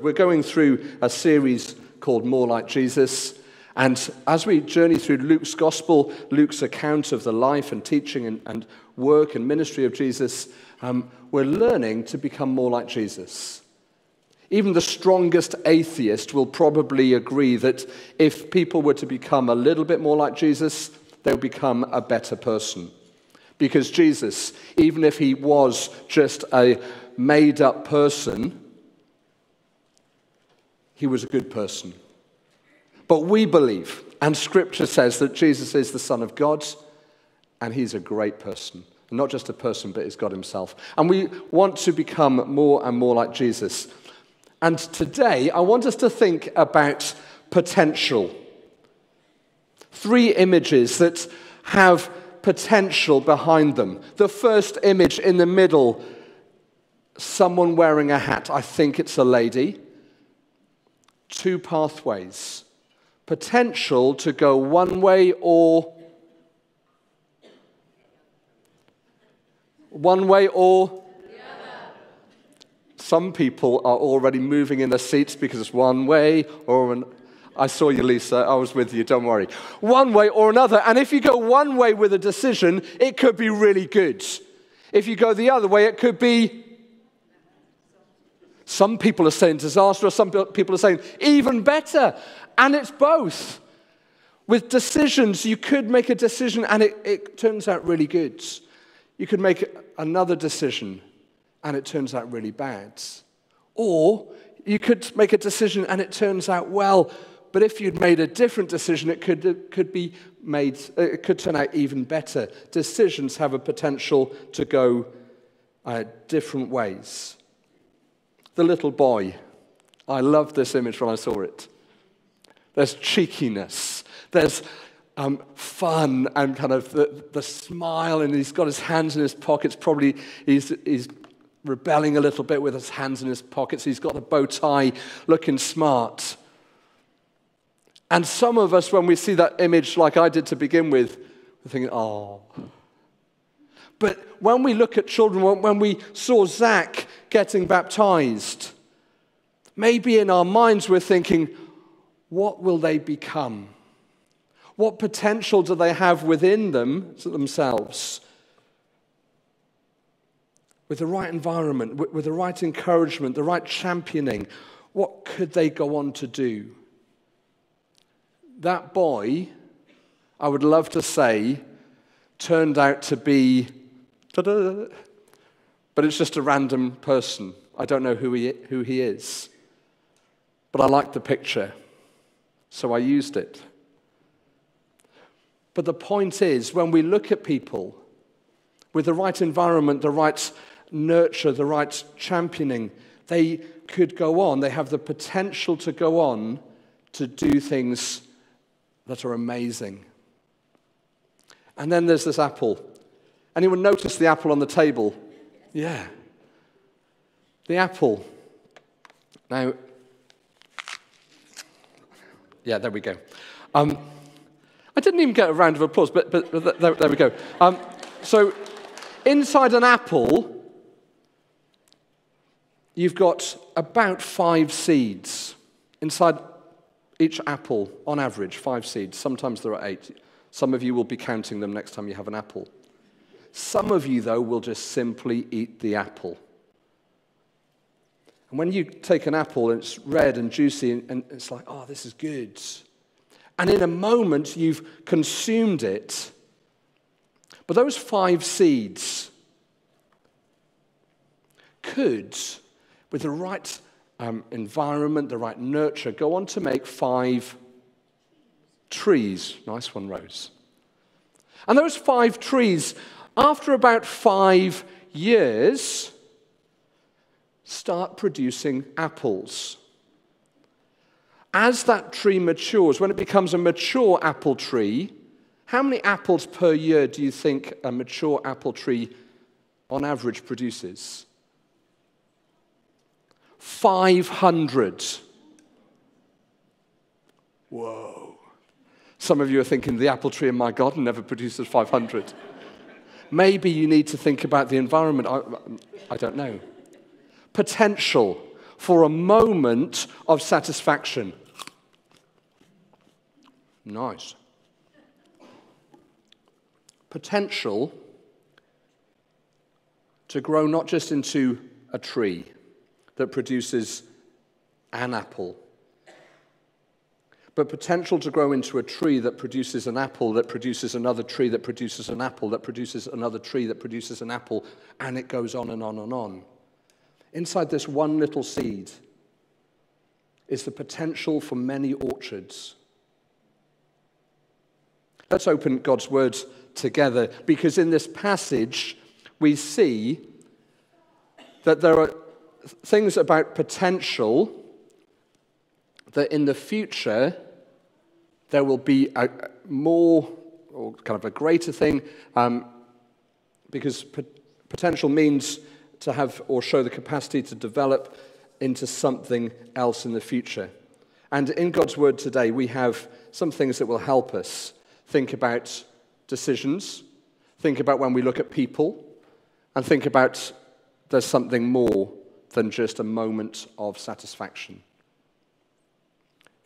We're going through a series called More Like Jesus. And as we journey through Luke's gospel, Luke's account of the life and teaching and, and work and ministry of Jesus, um, we're learning to become more like Jesus. Even the strongest atheist will probably agree that if people were to become a little bit more like Jesus, they'll become a better person. Because Jesus, even if he was just a made up person, he was a good person. But we believe, and scripture says, that Jesus is the Son of God and he's a great person. Not just a person, but he's God himself. And we want to become more and more like Jesus. And today, I want us to think about potential. Three images that have potential behind them. The first image in the middle, someone wearing a hat. I think it's a lady. Two pathways. Potential to go one way or one way or some people are already moving in their seats because it's one way or an, I saw you, Lisa. I was with you. Don't worry. One way or another. And if you go one way with a decision, it could be really good. If you go the other way, it could be. Some people are saying disastrous, some people are saying even better. And it's both. With decisions, you could make a decision and it, it turns out really good. You could make another decision and it turns out really bad. Or you could make a decision and it turns out well, but if you'd made a different decision, it could, it could be made, it could turn out even better. Decisions have a potential to go uh, different ways. The little boy, I loved this image when I saw it. There's cheekiness, there's um, fun and kind of the, the smile, and he's got his hands in his pockets. Probably he's, he's rebelling a little bit with his hands in his pockets. He's got the bow tie looking smart. And some of us, when we see that image like I did to begin with, we're thinking, oh. But when we look at children, when we saw Zach getting baptized, maybe in our minds we're thinking, what will they become? What potential do they have within them, themselves? With the right environment, with the right encouragement, the right championing, what could they go on to do? that boy, I would love to say, turned out to be, but it's just a random person. I don't know who he, who he is. But I liked the picture, so I used it. But the point is, when we look at people with the right environment, the right nurture, the right championing, they could go on. They have the potential to go on to do things that are amazing. And then there's this apple. Anyone notice the apple on the table? Yeah. The apple. Now, yeah, there we go. Um, I didn't even get a round of applause, but, but, but there, there, we go. Um, so, inside an apple, you've got about five seeds. Inside each apple, on average, five seeds. Sometimes there are eight. Some of you will be counting them next time you have an apple. Some of you, though, will just simply eat the apple. And when you take an apple and it's red and juicy and it's like, oh, this is good. And in a moment, you've consumed it. But those five seeds could, with the right um, environment, the right nurture, go on to make five trees. Nice one, Rose. And those five trees, after about five years, start producing apples. As that tree matures, when it becomes a mature apple tree, how many apples per year do you think a mature apple tree on average produces? 500. Whoa. Some of you are thinking the apple tree in my garden never produces 500. Maybe you need to think about the environment. I, I don't know. Potential for a moment of satisfaction. Nice. Potential to grow not just into a tree that produces an apple, but potential to grow into a tree that produces an apple, that produces another tree, that produces an apple, that produces another tree, that produces an apple, and it goes on and on and on. Inside this one little seed is the potential for many orchards. Let's open God's words together because in this passage we see that there are things about potential that in the future there will be a more or kind of a greater thing um, because potential means to have or show the capacity to develop into something else in the future. And in God's word today, we have some things that will help us think about decisions, think about when we look at people, and think about there's something more than just a moment of satisfaction.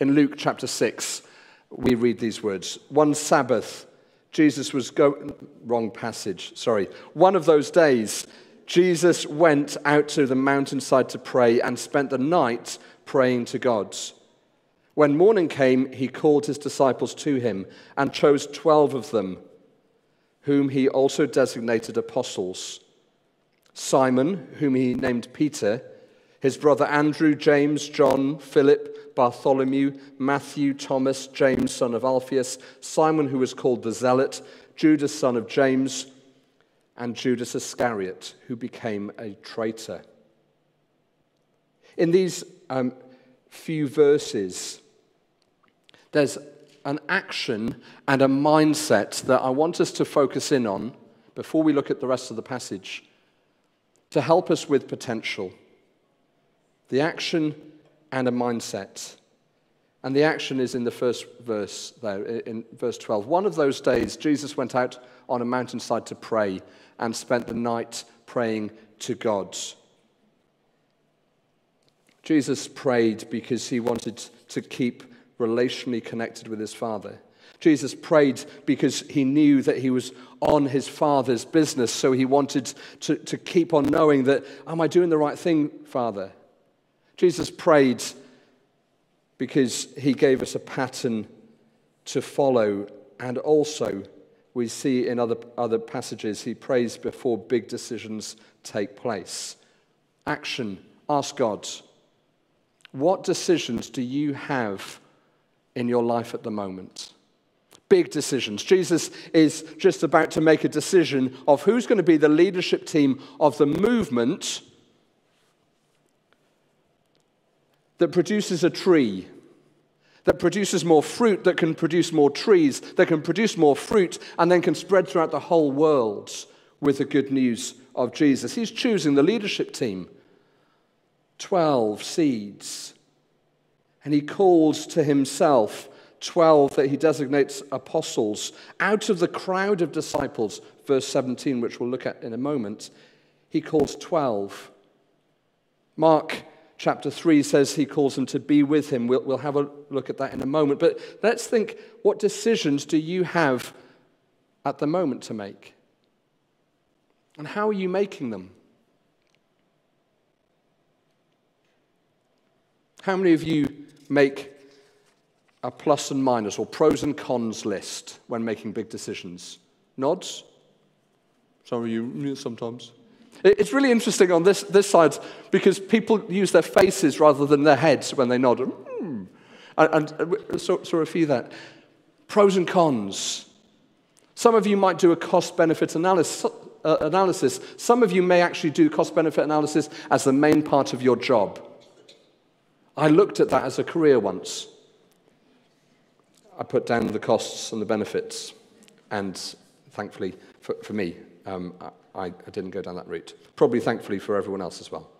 In Luke chapter 6, we read these words One Sabbath, Jesus was going, wrong passage, sorry. One of those days, Jesus went out to the mountainside to pray and spent the night praying to God. When morning came, he called his disciples to him and chose 12 of them, whom he also designated apostles Simon, whom he named Peter, his brother Andrew, James, John, Philip, Bartholomew, Matthew, Thomas, James, son of Alphaeus, Simon, who was called the Zealot, Judas, son of James, and Judas Iscariot, who became a traitor. In these um, few verses, there's an action and a mindset that I want us to focus in on before we look at the rest of the passage to help us with potential. The action and a mindset. And the action is in the first verse there, in verse 12. One of those days, Jesus went out on a mountainside to pray and spent the night praying to God. Jesus prayed because he wanted to keep relationally connected with his Father. Jesus prayed because he knew that he was on his Father's business, so he wanted to, to keep on knowing that, Am I doing the right thing, Father? Jesus prayed because he gave us a pattern to follow, and also we see in other, other passages he prays before big decisions take place. Action. Ask God, what decisions do you have in your life at the moment? Big decisions. Jesus is just about to make a decision of who's going to be the leadership team of the movement that produces a tree that produces more fruit, that can produce more trees, that can produce more fruit, and then can spread throughout the whole world with the good news of Jesus. He's choosing the leadership team 12 seeds. And he calls to himself 12 that he designates apostles out of the crowd of disciples, verse 17, which we'll look at in a moment. He calls 12. Mark chapter 3 says he calls them to be with him. We'll, we'll have a look at that in a moment. But let's think what decisions do you have at the moment to make? And how are you making them? How many of you make a plus and minus or pros and cons list when making big decisions? Nods? Some of you, sometimes. It's really interesting on this, this side because people use their faces rather than their heads when they nod. Mm. And, and so, sort of feel that. Pros and cons. Some of you might do a cost benefit analysis, uh, analysis. Some of you may actually do cost benefit analysis as the main part of your job. I looked at that as a career once. I put down the costs and the benefits, and thankfully for, for me, um, I, I didn't go down that route. Probably thankfully for everyone else as well.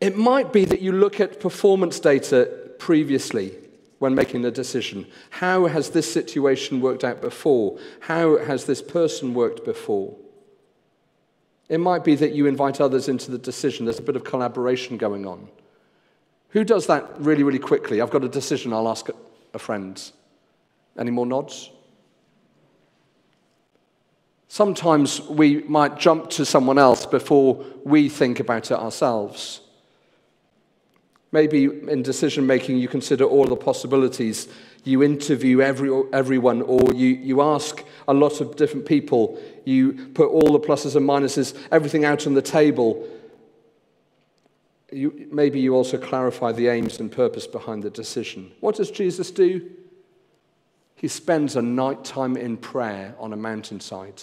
It might be that you look at performance data previously when making a decision. How has this situation worked out before? How has this person worked before? It might be that you invite others into the decision. There's a bit of collaboration going on. Who does that really, really quickly? I've got a decision, I'll ask a friend. Any more nods? Sometimes we might jump to someone else before we think about it ourselves. Maybe in decision making, you consider all the possibilities. You interview every, everyone, or you, you ask a lot of different people. You put all the pluses and minuses, everything out on the table. You, maybe you also clarify the aims and purpose behind the decision. What does Jesus do? He spends a night time in prayer on a mountainside.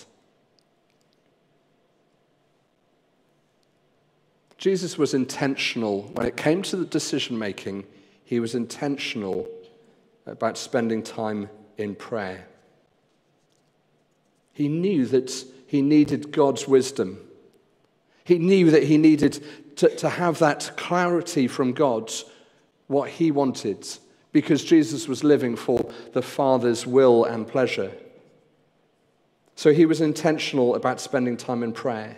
Jesus was intentional. When it came to the decision making, he was intentional about spending time in prayer. He knew that he needed God's wisdom. He knew that he needed to, to have that clarity from God, what he wanted, because Jesus was living for the Father's will and pleasure. So he was intentional about spending time in prayer.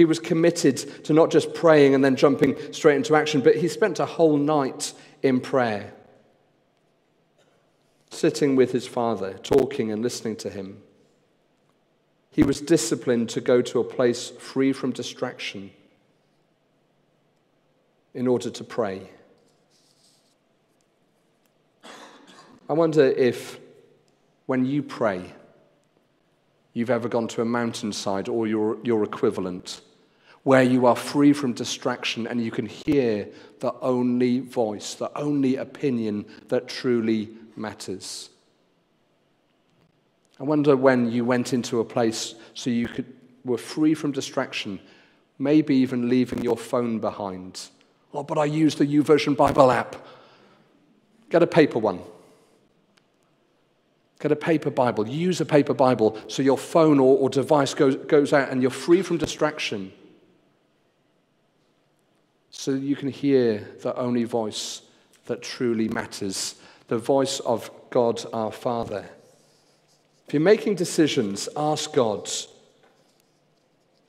He was committed to not just praying and then jumping straight into action, but he spent a whole night in prayer, sitting with his father, talking and listening to him. He was disciplined to go to a place free from distraction in order to pray. I wonder if when you pray, you've ever gone to a mountainside or your, your equivalent where you are free from distraction and you can hear the only voice, the only opinion that truly matters. I wonder when you went into a place so you could, were free from distraction, maybe even leaving your phone behind. Oh, but I use the YouVersion Bible app. Get a paper one. Get a paper Bible. Use a paper Bible so your phone or, or device goes, goes out and you're free from distraction so you can hear the only voice that truly matters the voice of God our Father. If you're making decisions, ask God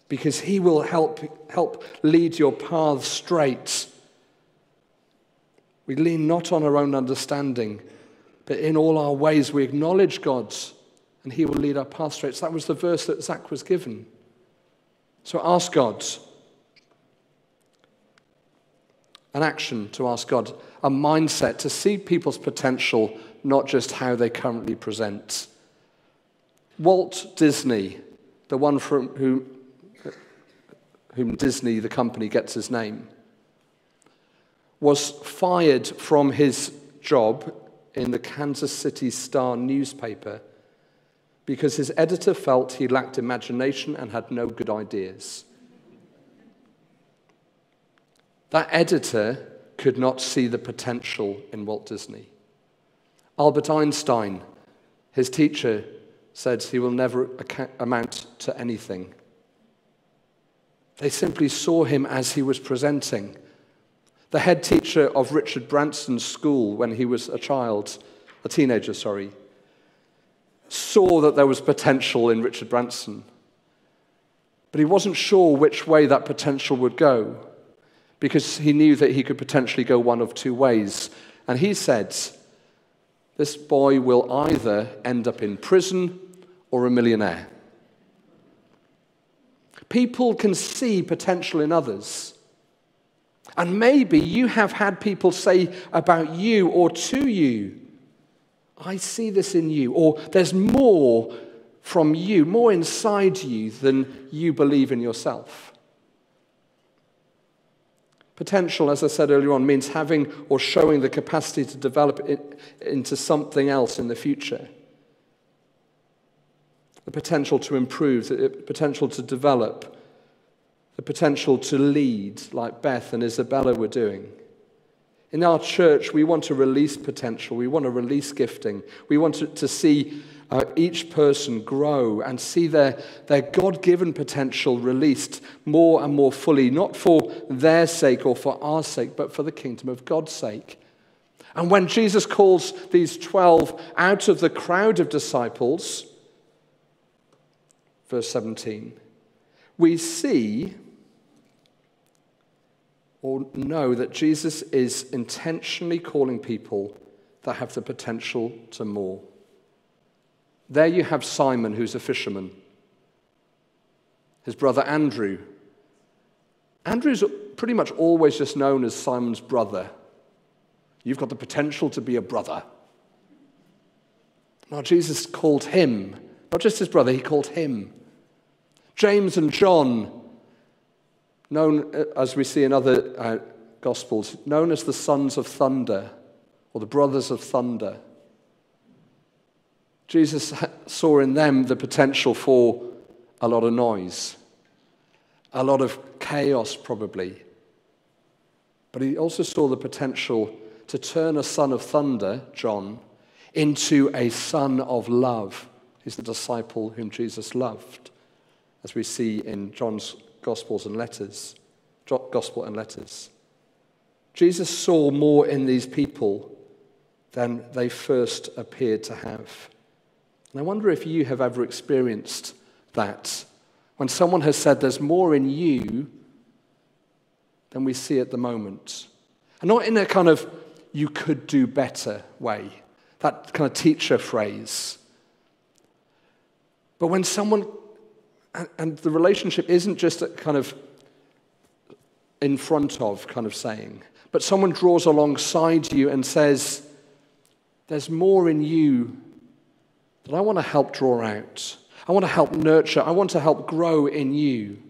because He will help, help lead your path straight. We lean not on our own understanding, but in all our ways we acknowledge God's and He will lead our path straight. So that was the verse that Zach was given. So ask God an action to ask God, a mindset to see people's potential, not just how they currently present. Walt Disney, the one from whom, whom Disney, the company, gets his name, was fired from his job in the Kansas City Star newspaper because his editor felt he lacked imagination and had no good ideas. That editor could not see the potential in Walt Disney. Albert Einstein, his teacher, said he will never amount to anything. They simply saw him as he was presenting. The head teacher of Richard Branson's school when he was a child, a teenager, sorry, saw that there was potential in Richard Branson. But he wasn't sure which way that potential would go because he knew that he could potentially go one of two ways. And he said, This boy will either end up in prison or a millionaire. People can see potential in others. And maybe you have had people say about you or to you, I see this in you, or there's more from you, more inside you than you believe in yourself. Potential, as I said earlier on, means having or showing the capacity to develop it into something else in the future. The potential to improve, the potential to develop, the potential to lead, like Beth and Isabella were doing. In our church, we want to release potential. We want to release gifting. We want to, to see uh, each person grow and see their, their God given potential released more and more fully, not for their sake or for our sake, but for the kingdom of God's sake. And when Jesus calls these 12 out of the crowd of disciples, verse 17, we see or know that Jesus is intentionally calling people that have the potential to more. There you have Simon, who's a fisherman, his brother Andrew. Andrew's pretty much always just known as Simon's brother. You've got the potential to be a brother. Now, Jesus called him, not just his brother, he called him. James and John, known uh, as we see in other uh, Gospels, known as the sons of thunder or the brothers of thunder. Jesus saw in them the potential for a lot of noise, a lot of chaos, probably. But he also saw the potential to turn a son of thunder, John, into a son of love. He's the disciple whom Jesus loved, as we see in John's Gospels and letters. Gospel and letters. Jesus saw more in these people than they first appeared to have. And I wonder if you have ever experienced that. When someone has said there's more in you than we see at the moment. And not in a kind of you could do better way, that kind of teacher phrase. But when someone, and, the relationship isn't just a kind of in front of kind of saying, but someone draws alongside you and says, There's more in you that I want to help draw out. I want to help nurture. I want to help grow in you.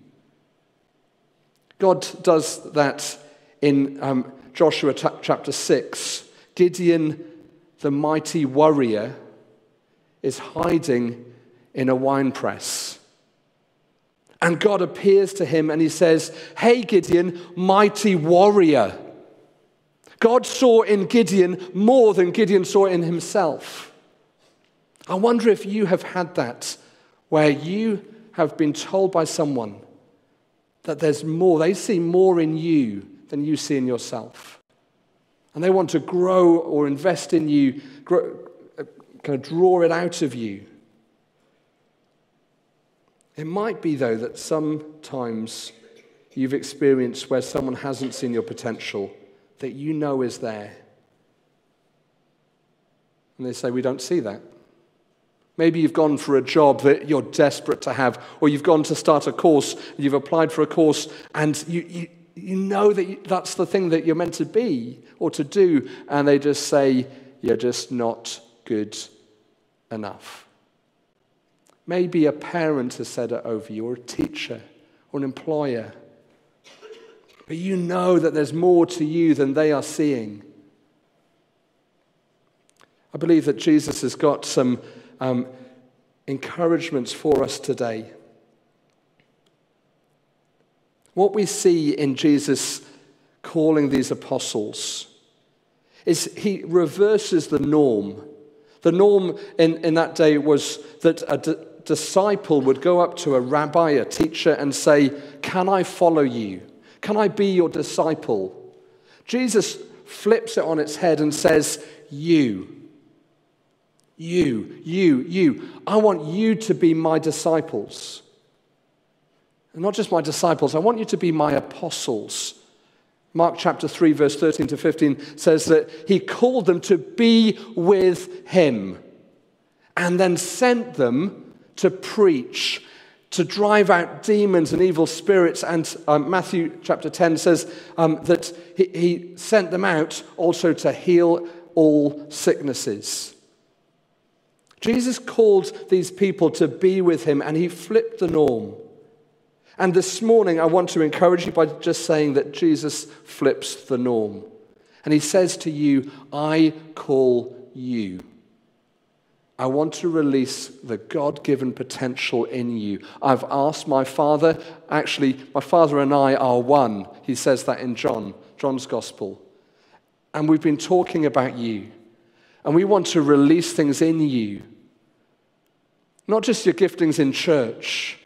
God does that in um, Joshua t- chapter 6. Gideon, the mighty warrior, is hiding in a wine press. And God appears to him and he says, Hey, Gideon, mighty warrior. God saw in Gideon more than Gideon saw in himself. I wonder if you have had that where you have been told by someone that there's more. They see more in you than you see in yourself. And they want to grow or invest in you, grow, uh, kind of draw it out of you. It might be, though, that sometimes you've experienced where someone hasn't seen your potential that you know is there. And they say, We don't see that. Maybe you've gone for a job that you're desperate to have, or you've gone to start a course, you've applied for a course, and you, you, you know that you, that's the thing that you're meant to be or to do, and they just say, You're just not good enough. Maybe a parent has said it over you, or a teacher, or an employer. But you know that there's more to you than they are seeing. I believe that Jesus has got some um, encouragements for us today. What we see in Jesus calling these apostles is he reverses the norm. The norm in, in that day was that a d- disciple would go up to a rabbi, a teacher, and say, Can I follow you? Can I be your disciple? Jesus flips it on its head and says, You. You, you, you. I want you to be my disciples. And not just my disciples, I want you to be my apostles. Mark chapter 3, verse 13 to 15 says that he called them to be with him and then sent them to preach, to drive out demons and evil spirits. And um, Matthew chapter 10 says um, that he, he sent them out also to heal all sicknesses. Jesus called these people to be with him and he flipped the norm. And this morning, I want to encourage you by just saying that Jesus flips the norm. And he says to you, I call you. I want to release the God given potential in you. I've asked my Father, actually, my Father and I are one. He says that in John, John's Gospel. And we've been talking about you. And we want to release things in you. Not just your giftings in church,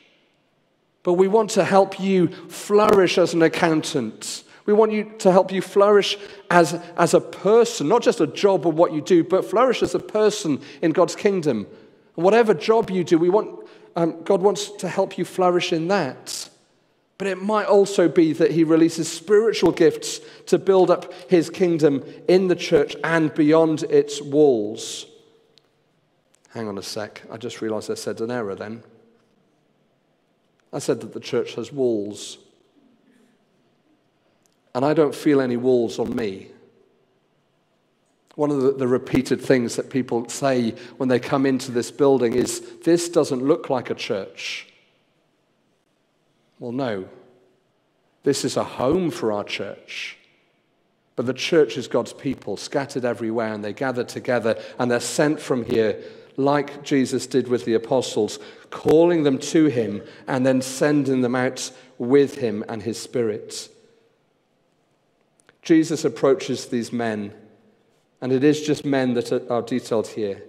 but we want to help you flourish as an accountant. We want you to help you flourish as, as a person, not just a job or what you do, but flourish as a person in God's kingdom. And whatever job you do, we want, um, God wants to help you flourish in that. But it might also be that he releases spiritual gifts to build up his kingdom in the church and beyond its walls. Hang on a sec. I just realized I said an error then. I said that the church has walls. And I don't feel any walls on me. One of the, the, repeated things that people say when they come into this building is this doesn't look like a church. Well, no. This is a home for our church. But the church is God's people scattered everywhere, and they gather together and they're sent from here, like Jesus did with the apostles, calling them to him and then sending them out with him and his spirit. Jesus approaches these men and it is just men that are detailed here.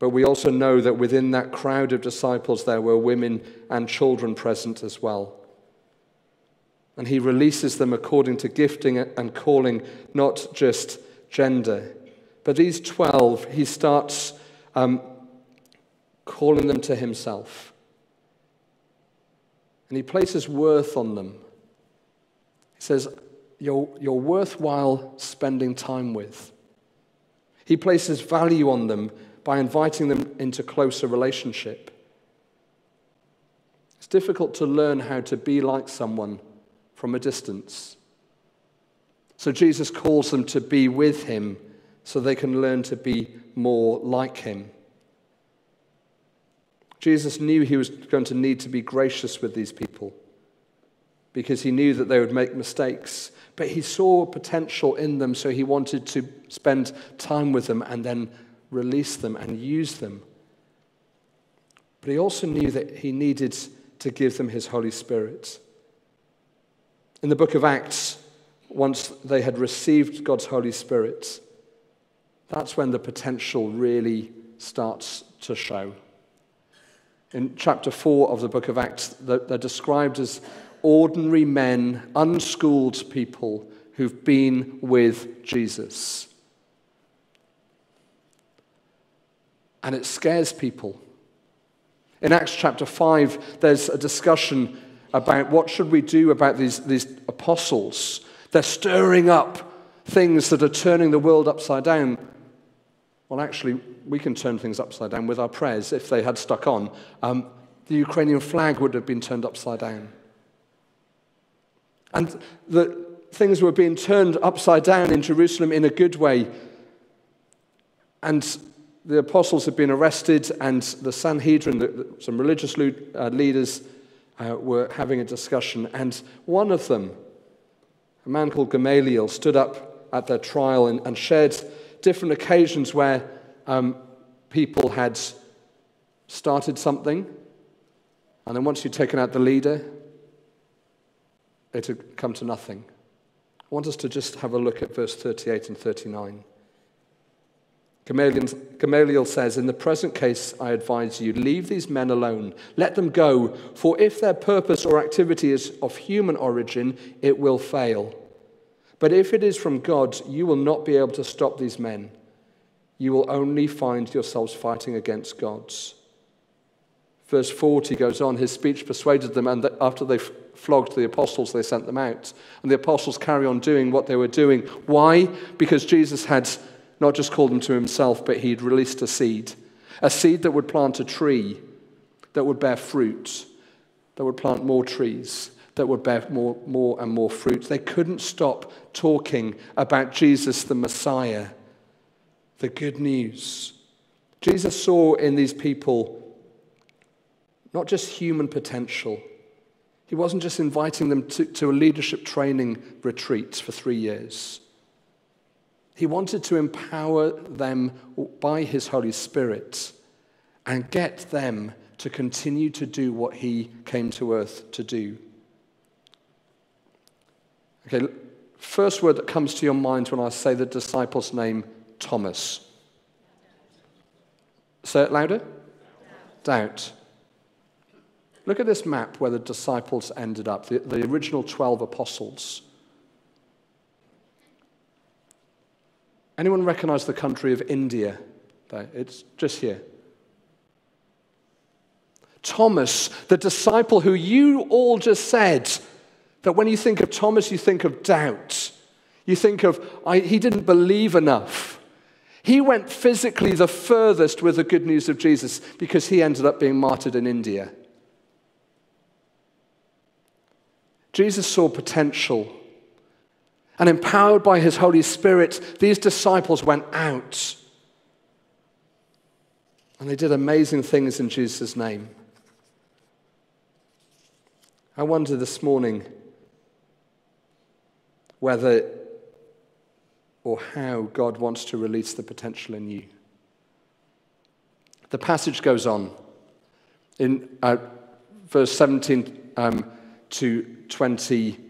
But we also know that within that crowd of disciples, there were women and children present as well. And he releases them according to gifting and calling, not just gender. But these 12, he starts um, calling them to himself. And he places worth on them. He says, you're, you're worthwhile spending time with. He places value on them by inviting them into closer relationship. It's difficult to learn how to be like someone from a distance. So Jesus calls them to be with him so they can learn to be more like him. Jesus knew he was going to need to be gracious with these people because he knew that they would make mistakes but he saw potential in them, so he wanted to spend time with them and then release them and use them. But he also knew that he needed to give them his Holy Spirit. In the book of Acts, once they had received God's Holy Spirit, that's when the potential really starts to show. In chapter 4 of the book of Acts, they're described as ordinary men, unschooled people who've been with Jesus. And it scares people. In Acts chapter 5, there's a discussion about what should we do about these, these apostles. They're stirring up things that are turning the world upside down. Well, actually, we can turn things upside down with our prayers if they had stuck on. Um, the Ukrainian flag would have been turned upside down. And the things were being turned upside down in Jerusalem in a good way. And the apostles had been arrested, and the Sanhedrin, some religious uh, leaders, uh, were having a discussion. And one of them, a man called Gamaliel, stood up at their trial and, and shared different occasions where um, people had started something, and then once you'd taken out the leader, it had come to nothing. I want us to just have a look at verse 38 and 39. Gamaliel says, In the present case, I advise you, leave these men alone. Let them go, for if their purpose or activity is of human origin, it will fail. But if it is from God, you will not be able to stop these men. You will only find yourselves fighting against gods. Verse 40 goes on, his speech persuaded them, and after they flogged the apostles, they sent them out. And the apostles carry on doing what they were doing. Why? Because Jesus had not just called them to himself, but he'd released a seed. A seed that would plant a tree, that would bear fruit, that would plant more trees, that would bear more, more and more fruit. They couldn't stop talking about Jesus the Messiah, the good news. Jesus saw in these people not just human potential. He wasn't just inviting them to, to a leadership training retreat for three years. He wanted to empower them by his Holy Spirit and get them to continue to do what he came to earth to do. Okay, first word that comes to your mind when I say the disciple's name, Thomas. Say it louder. Doubt. Look at this map where the disciples ended up, the, the original 12 apostles. Anyone recognize the country of India? It's just here. Thomas, the disciple who you all just said that when you think of Thomas, you think of doubt. You think of, he didn't believe enough. He went physically the furthest with the good news of Jesus because he ended up being martyred in India. Jesus saw potential. And empowered by his Holy Spirit, these disciples went out. And they did amazing things in Jesus' name. I wonder this morning whether or how God wants to release the potential in you. The passage goes on in uh, verse 17 um, to 20.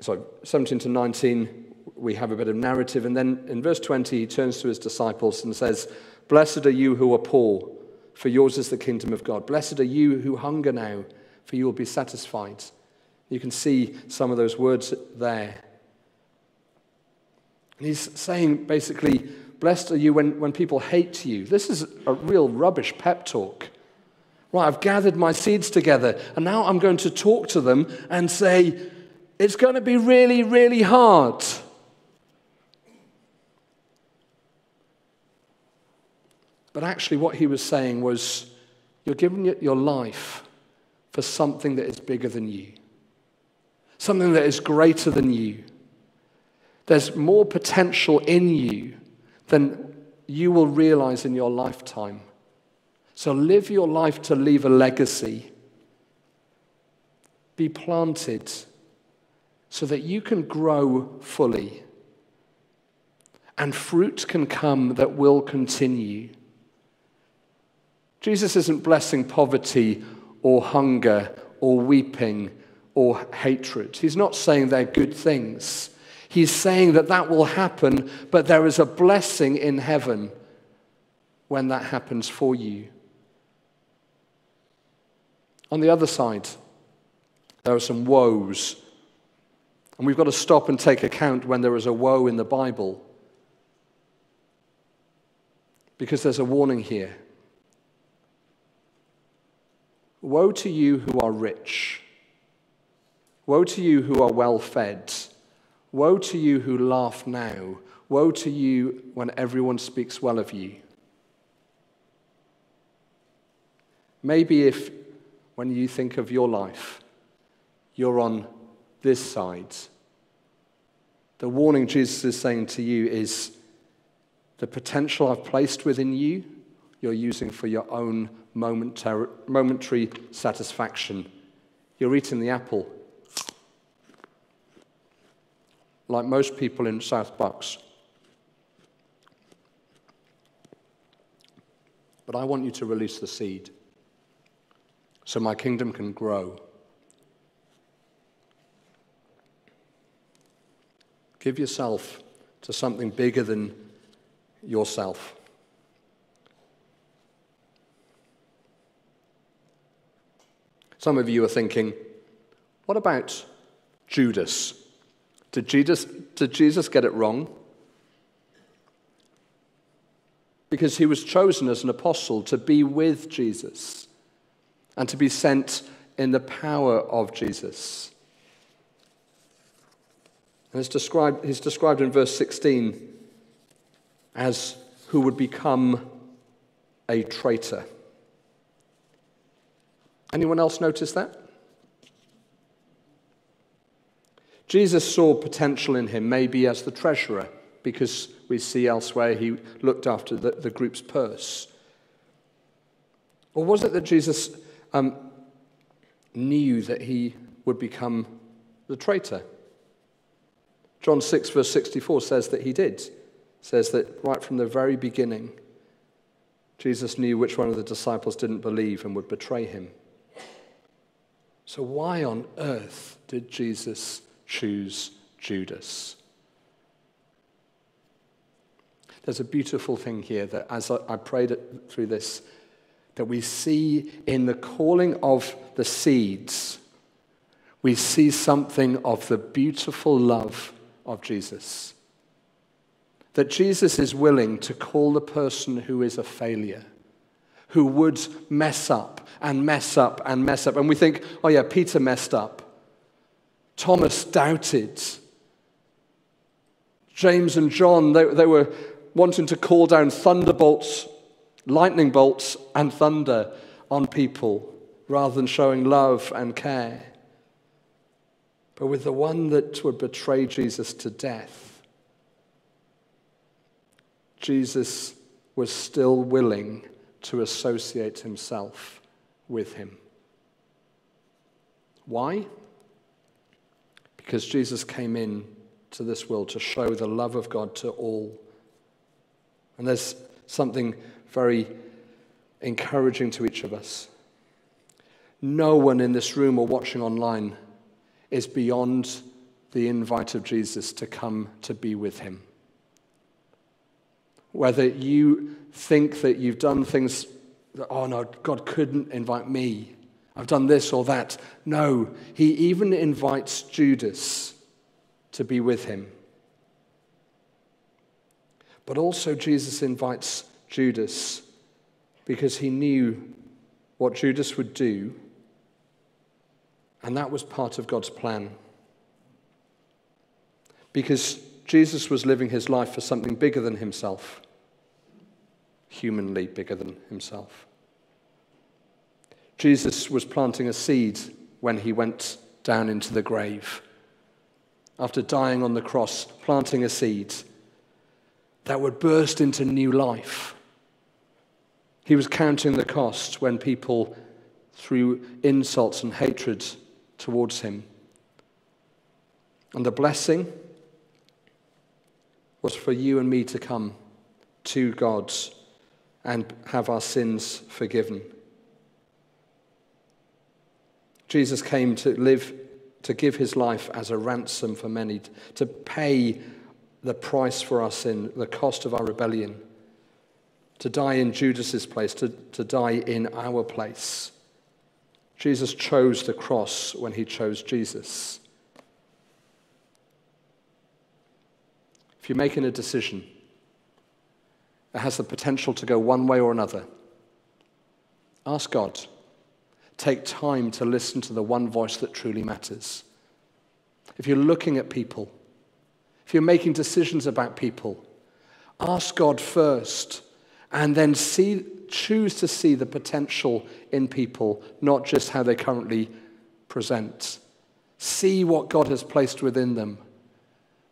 Sorry, 17 to 19, we have a bit of narrative. And then in verse 20, he turns to his disciples and says, Blessed are you who are poor, for yours is the kingdom of God. Blessed are you who hunger now, for you will be satisfied. You can see some of those words there. And he's saying basically, blessed are you when, when people hate you. This is a real rubbish pep talk. Right, I've gathered my seeds together, and now I'm going to talk to them and say, it's going to be really, really hard. But actually, what he was saying was, you're giving it your life for something that is bigger than you, something that is greater than you. There's more potential in you than you will realize in your lifetime. So live your life to leave a legacy. Be planted so that you can grow fully. And fruit can come that will continue. Jesus isn't blessing poverty or hunger or weeping or hatred. He's not saying they're good things. He's saying that that will happen, but there is a blessing in heaven when that happens for you. On the other side, there are some woes. And we've got to stop and take account when there is a woe in the Bible. Because there's a warning here. Woe to you who are rich. Woe to you who are well fed. Woe to you who laugh now. Woe to you when everyone speaks well of you. Maybe if, when you think of your life, you're on this side, the warning Jesus is saying to you is the potential I've placed within you, you're using for your own momentary satisfaction. You're eating the apple like most people in South Bucks. But I want you to release the seed so my kingdom can grow. Give yourself to something bigger than yourself. Some of you are thinking, what about Judas? Did Jesus, did Jesus get it wrong? Because he was chosen as an apostle to be with Jesus and to be sent in the power of Jesus. And it's described, he's described in verse 16 as who would become a traitor. Anyone else notice that? Jesus saw potential in him, maybe as the treasurer, because we see elsewhere he looked after the, the group's purse. Or was it that Jesus um, knew that he would become the traitor? John 6, verse 64 says that he did. says that right from the very beginning, Jesus knew which one of the disciples didn't believe and would betray him. So, why on earth did Jesus choose Judas. There's a beautiful thing here that as I prayed through this, that we see in the calling of the seeds, we see something of the beautiful love of Jesus. That Jesus is willing to call the person who is a failure, who would mess up and mess up and mess up. And we think, oh, yeah, Peter messed up. Thomas doubted. James and John, they, they were wanting to call down thunderbolts, lightning bolts, and thunder on people rather than showing love and care. But with the one that would betray Jesus to death, Jesus was still willing to associate himself with him. Why? Because Jesus came in to this world to show the love of God to all. And there's something very encouraging to each of us. No one in this room or watching online is beyond the invite of Jesus to come to be with him. Whether you think that you've done things that, oh no, God couldn't invite me. I've done this or that. No, he even invites Judas to be with him. But also, Jesus invites Judas because he knew what Judas would do, and that was part of God's plan. Because Jesus was living his life for something bigger than himself humanly bigger than himself. Jesus was planting a seed when he went down into the grave. After dying on the cross, planting a seed that would burst into new life. He was counting the cost when people threw insults and hatred towards him. And the blessing was for you and me to come to God's and have our sins forgiven. Jesus came to live, to give his life as a ransom for many, to pay the price for our sin, the cost of our rebellion, to die in Judas's place, to, to die in our place. Jesus chose the cross when he chose Jesus. If you're making a decision, it has the potential to go one way or another. Ask God. Take time to listen to the one voice that truly matters. If you're looking at people, if you're making decisions about people, ask God first and then see, choose to see the potential in people, not just how they currently present. See what God has placed within them.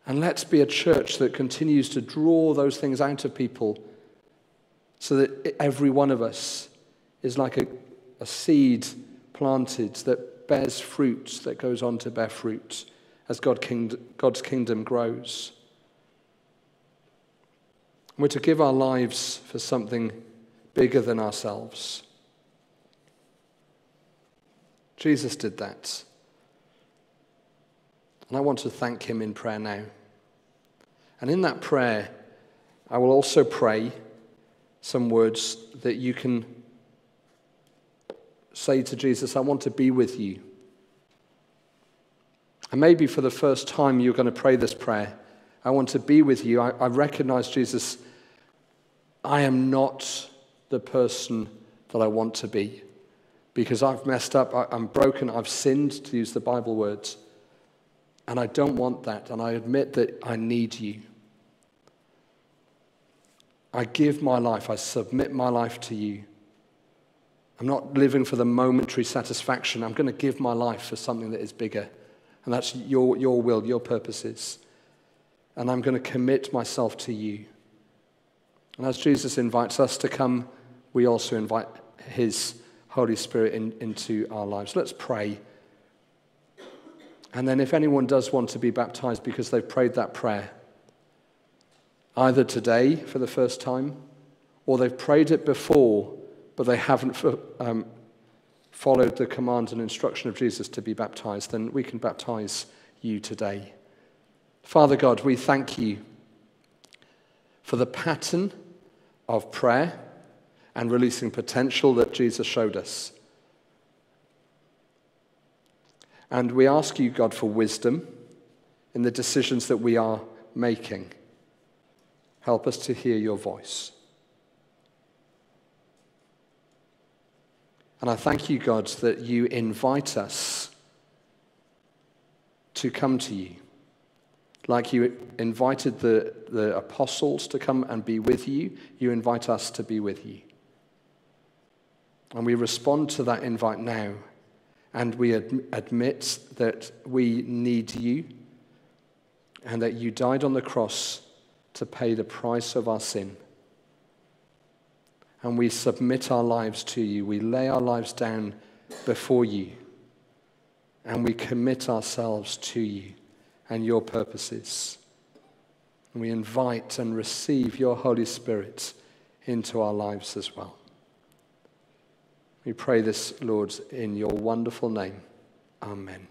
And let's be a church that continues to draw those things out of people so that every one of us is like a, a seed planted that bears fruit, that goes on to bear fruit as God king, God's kingdom grows. We're to give our lives for something bigger than ourselves. Jesus did that. And I want to thank him in prayer now. And in that prayer, I will also pray some words that you can say to Jesus, I want to be with you. And maybe for the first time you're going to pray this prayer. I want to be with you. I, I recognize, Jesus, I am not the person that I want to be because I've messed up, I'm broken, I've sinned, to use the Bible words. And I don't want that. And I admit that I need you. I give my life, I submit my life to you. I'm not living for the momentary satisfaction. I'm going to give my life for something that is bigger. And that's your, your will, your purposes. And I'm going to commit myself to you. And as Jesus invites us to come, we also invite his Holy Spirit in, into our lives. Let's pray. And then, if anyone does want to be baptized because they've prayed that prayer, either today for the first time, or they've prayed it before, but they haven't um, followed the command and instruction of Jesus to be baptized, then we can baptize you today. Father God, we thank you for the pattern of prayer and releasing potential that Jesus showed us. And we ask you, God, for wisdom in the decisions that we are making. Help us to hear your voice. And I thank you, God, that you invite us to come to you. Like you invited the, the apostles to come and be with you, you invite us to be with you. And we respond to that invite now. And we ad- admit that we need you and that you died on the cross to pay the price of our sin. And we submit our lives to you. We lay our lives down before you. And we commit ourselves to you and your purposes. And we invite and receive your Holy Spirit into our lives as well. We pray this, Lord, in your wonderful name. Amen.